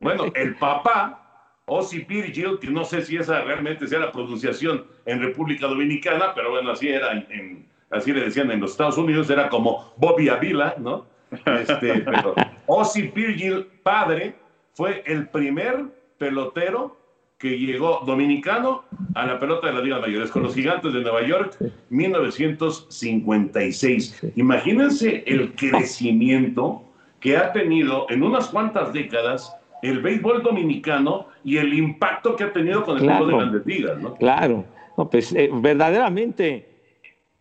Bueno, el papá, Ozzy Pirgil, que no sé si esa realmente sea la pronunciación en República Dominicana, pero bueno, así era, en, así le decían en los Estados Unidos, era como Bobby Avila, ¿no? Este, pero Ozzy Virgil, padre, fue el primer pelotero que llegó dominicano a la pelota de las ligas mayores con los gigantes de Nueva York 1956. Imagínense el crecimiento que ha tenido en unas cuantas décadas el béisbol dominicano y el impacto que ha tenido con el claro, de grandes ligas, ¿no? Claro, no, pues eh, verdaderamente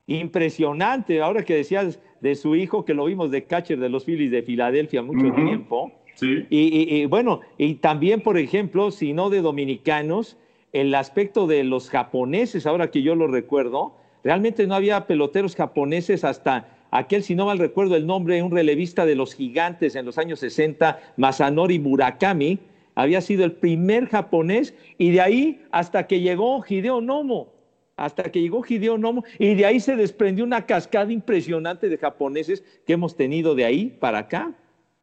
impresionante. Ahora que decías de su hijo, que lo vimos de catcher de los Phillies de Filadelfia mucho tiempo. Sí. Y, bueno, y también, por ejemplo, si no de dominicanos, el aspecto de los japoneses, ahora que yo lo recuerdo, realmente no había peloteros japoneses hasta aquel, si no mal recuerdo el nombre, un relevista de los gigantes en los años 60, Masanori Murakami, había sido el primer japonés y de ahí hasta que llegó Hideo Nomo hasta que llegó Hideo Nomo y de ahí se desprendió una cascada impresionante de japoneses que hemos tenido de ahí para acá.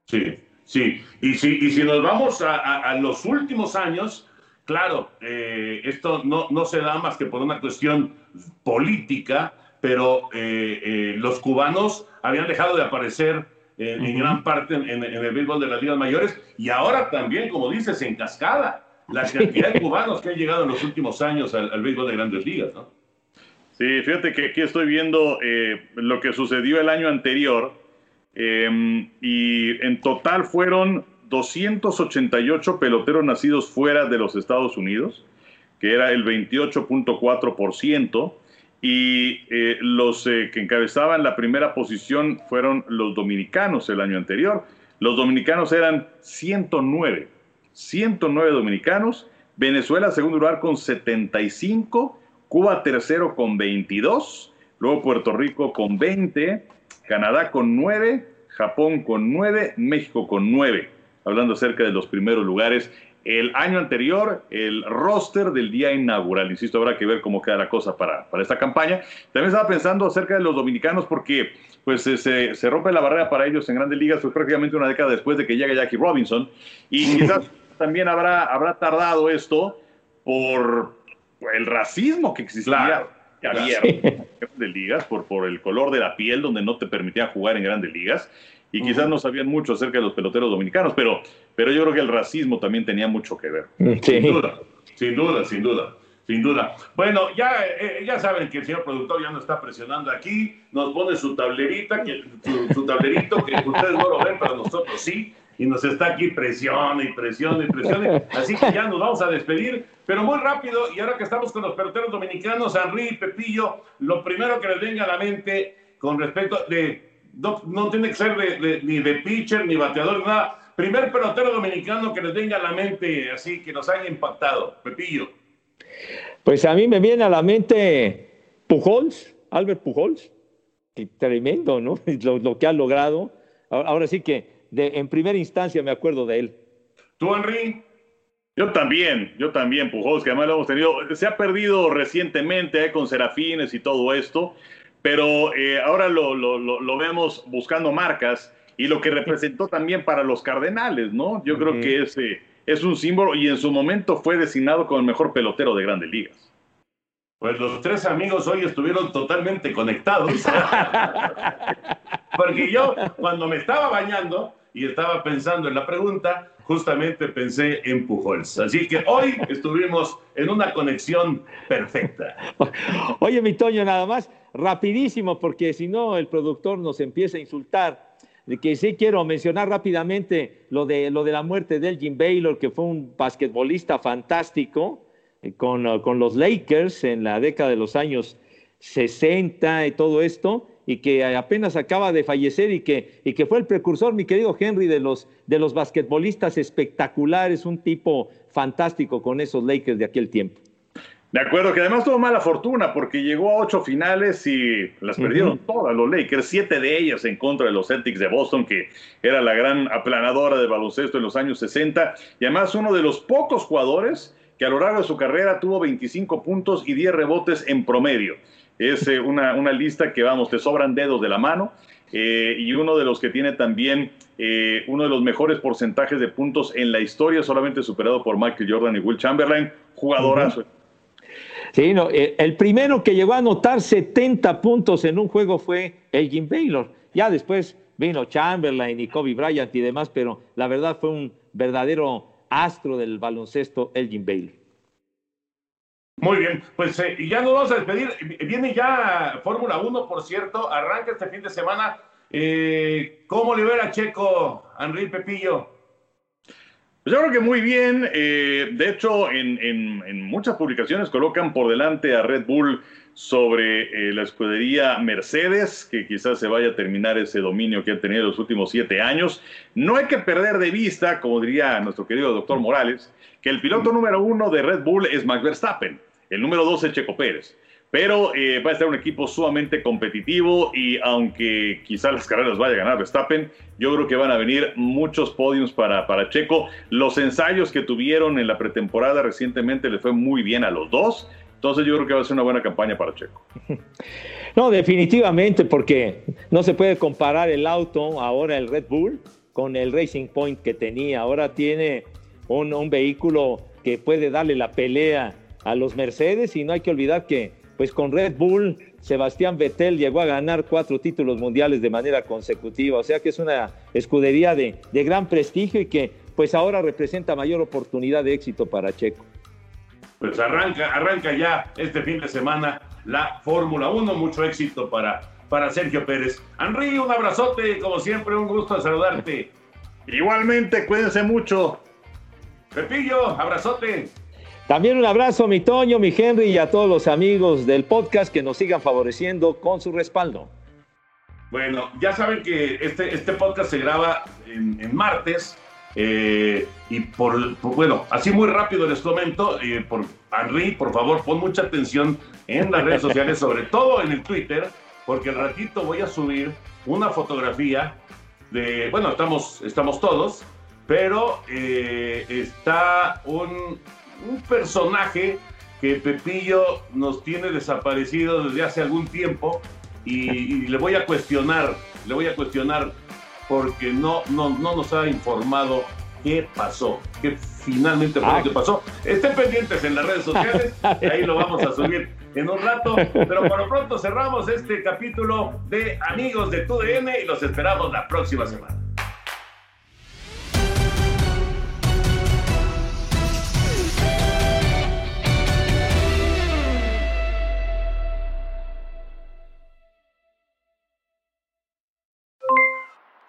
Sí, sí. Y si, nos vamos a, los últimos años, claro, eh, esto no, no, se da más que por una cuestión política, pero eh, eh, los cubanos habían dejado de aparecer en gran parte en, en, el béisbol de las ligas mayores y ahora también, como dices, en cascada la cantidad de cubanos que han llegado en los últimos años al, béisbol de grandes ligas, ¿no? Sí, fíjate que aquí estoy viendo eh, lo que sucedió el año anterior em, y en total fueron 288 peloteros nacidos fuera de los Estados Unidos, que era el 28.4%, y eh, los eh, que encabezaban la primera posición fueron los dominicanos el año anterior. Los dominicanos eran 109 109 dominicanos, Venezuela segundo lugar con 75, Cuba tercero con 22, luego Puerto Rico con 20, Canadá con 9, Japón con 9, México con 9. Hablando acerca de los primeros lugares, el año anterior, el roster del día inaugural. Insisto, habrá que ver cómo queda la cosa para, para esta campaña. También estaba pensando acerca de los dominicanos porque pues se, se rompe la barrera para ellos en grandes ligas, fue prácticamente una década después de que llegue Jackie Robinson. Y quizás también habrá, habrá tardado esto por el racismo que existía que había en grandes ligas, por, por el color de la piel donde no te permitían jugar en grandes ligas. Y quizás no sabían mucho acerca de los peloteros dominicanos, pero, pero yo creo que el racismo también tenía mucho que ver. Sin duda, sin duda, sin duda. Sin duda. Bueno, ya, eh, ya saben que el señor productor ya nos está presionando aquí, nos pone su tablerita, que, su, su tablerito, que ustedes no lo ven, pero nosotros sí y nos está aquí presión y presión y presión. Así que ya nos vamos a despedir, pero muy rápido. Y ahora que estamos con los peloteros dominicanos, Henry y Pepillo, lo primero que les venga a la mente con respecto de no, no tiene que ser ni de pitcher, ni bateador, nada. Primer pelotero dominicano que les venga a la mente, así que nos haya impactado. Pepillo. Pues a mí me viene a la mente Pujols, Albert Pujols. Tremendo, ¿no? Lo, que ha logrado. Ahora, sí que de, en primera instancia me acuerdo de él. ¿Tú, Henry? Yo también, yo también, Pujols, que además lo hemos tenido. Se ha perdido recientemente eh, con Serafines y todo esto, pero eh, ahora lo, lo, lo, vemos buscando marcas y lo que representó también para los Cardenales, ¿no? Yo creo que ese es un símbolo y en su momento fue designado como el mejor pelotero de grandes ligas. Pues los tres amigos hoy estuvieron totalmente conectados. Porque yo, cuando me estaba bañando y estaba pensando en la pregunta, justamente pensé en Pujols. Así que hoy estuvimos en una conexión perfecta. Oye, mi Toño, nada más, rapidísimo, porque si no, el productor nos empieza a insultar. Que sí quiero mencionar rápidamente lo de, lo de la muerte de Elgin Baylor, que fue un basquetbolista fantástico eh, con, con, los Lakers en la década de los años 60 y todo esto, y que apenas acaba de fallecer y que, y que fue el precursor, mi querido Henry, de los, de los basquetbolistas espectaculares, un tipo fantático con esos Lakers de aquel tiempo. De acuerdo, que además tuvo mala fortuna porque llegó a ocho finales y las perdieron todas los Lakers, siete de ellas en contra de los Celtics de Boston, que era la gran aplanadora de baloncesto en los años 60, y además uno de los pocos jugadores que a lo largo de su carrera tuvo 25 puntos y 10 rebotes en promedio. Es eh, una, una, lista que, vamos, te sobran dedos de la mano. Eh, y uno de los que tiene también eh, uno de los mejores porcentajes de puntos en la historia, solamente superado por Michael Jordan y Will Chamberlain, jugadorazo. Sí, no, el primero que llegó a anotar 70 puntos en un juego fue Elgin Baylor. Ya después vino Chamberlain y Kobe Bryant y demás, pero la verdad fue un verdadero astro del baloncesto, Elgin Baylor. Muy bien, pues eh, ya nos vamos a despedir. Viene ya Fórmula 1, por cierto, arranca este fin de semana. Eh, ¿Cómo le a Checo, Henry Pepillo? Pues yo creo que muy bien. Eh, de hecho, en, en, muchas publicaciones colocan por delante a Red Bull sobre eh, la escudería Mercedes, que quizás se vaya a terminar ese dominio que ha tenido los últimos siete años. No hay que perder de vista, como diría nuestro querido doctor Morales, que el piloto número uno de Red Bull es Max Verstappen, el número dos es Checo Pérez. Pero eh, va a estar un equipo sumamente competitivo y aunque quizás las carreras vaya a ganar Verstappen, yo creo que van a venir muchos podiums para, para Checo. Los ensayos que tuvieron en la pretemporada recientemente le fue muy bien a los dos entonces yo creo que va a ser una buena campaña para Checo. No, definitivamente, porque no se puede comparar el auto, ahora el Red Bull, con el Racing Point que tenía. Ahora tiene un, un vehículo que puede darle la pelea a los Mercedes y no hay que olvidar que pues con Red Bull Sebastián Vettel llegó a ganar cuatro títulos mundiales de manera consecutiva, o sea que es una escudería de, de gran prestigio y que pues ahora representa mayor oportunidad de éxito para Checo pues arranca, arranca ya este fin de semana la Fórmula 1. Mucho éxito para, para Sergio Pérez. Henry, un abrazote, como siempre, un gusto saludarte. Igualmente, cuídense mucho. Pepillo, abrazote. También un abrazo, mi Toño, mi Henry y a todos los amigos del podcast que nos sigan favoreciendo con su respaldo. Bueno, ya saben que este, este podcast se graba en, en martes eh, y por, bueno, así muy rápido les comento, eh, por Henry, por favor, pon mucha atención en las redes sociales, sobre todo en el Twitter, porque al ratito voy a subir una fotografía de, bueno, estamos, estamos todos, pero eh, está un, un personaje que Pepillo nos tiene desaparecido desde hace algún tiempo y, y, le voy a cuestionar, le voy a cuestionar porque no, no, no nos ha informado qué pasó, qué finalmente fue lo que pasó. Estén pendientes en las redes sociales, ahí lo vamos a subir en un rato, pero por lo pronto cerramos este capítulo de Amigos de TUDN y los esperamos la próxima semana.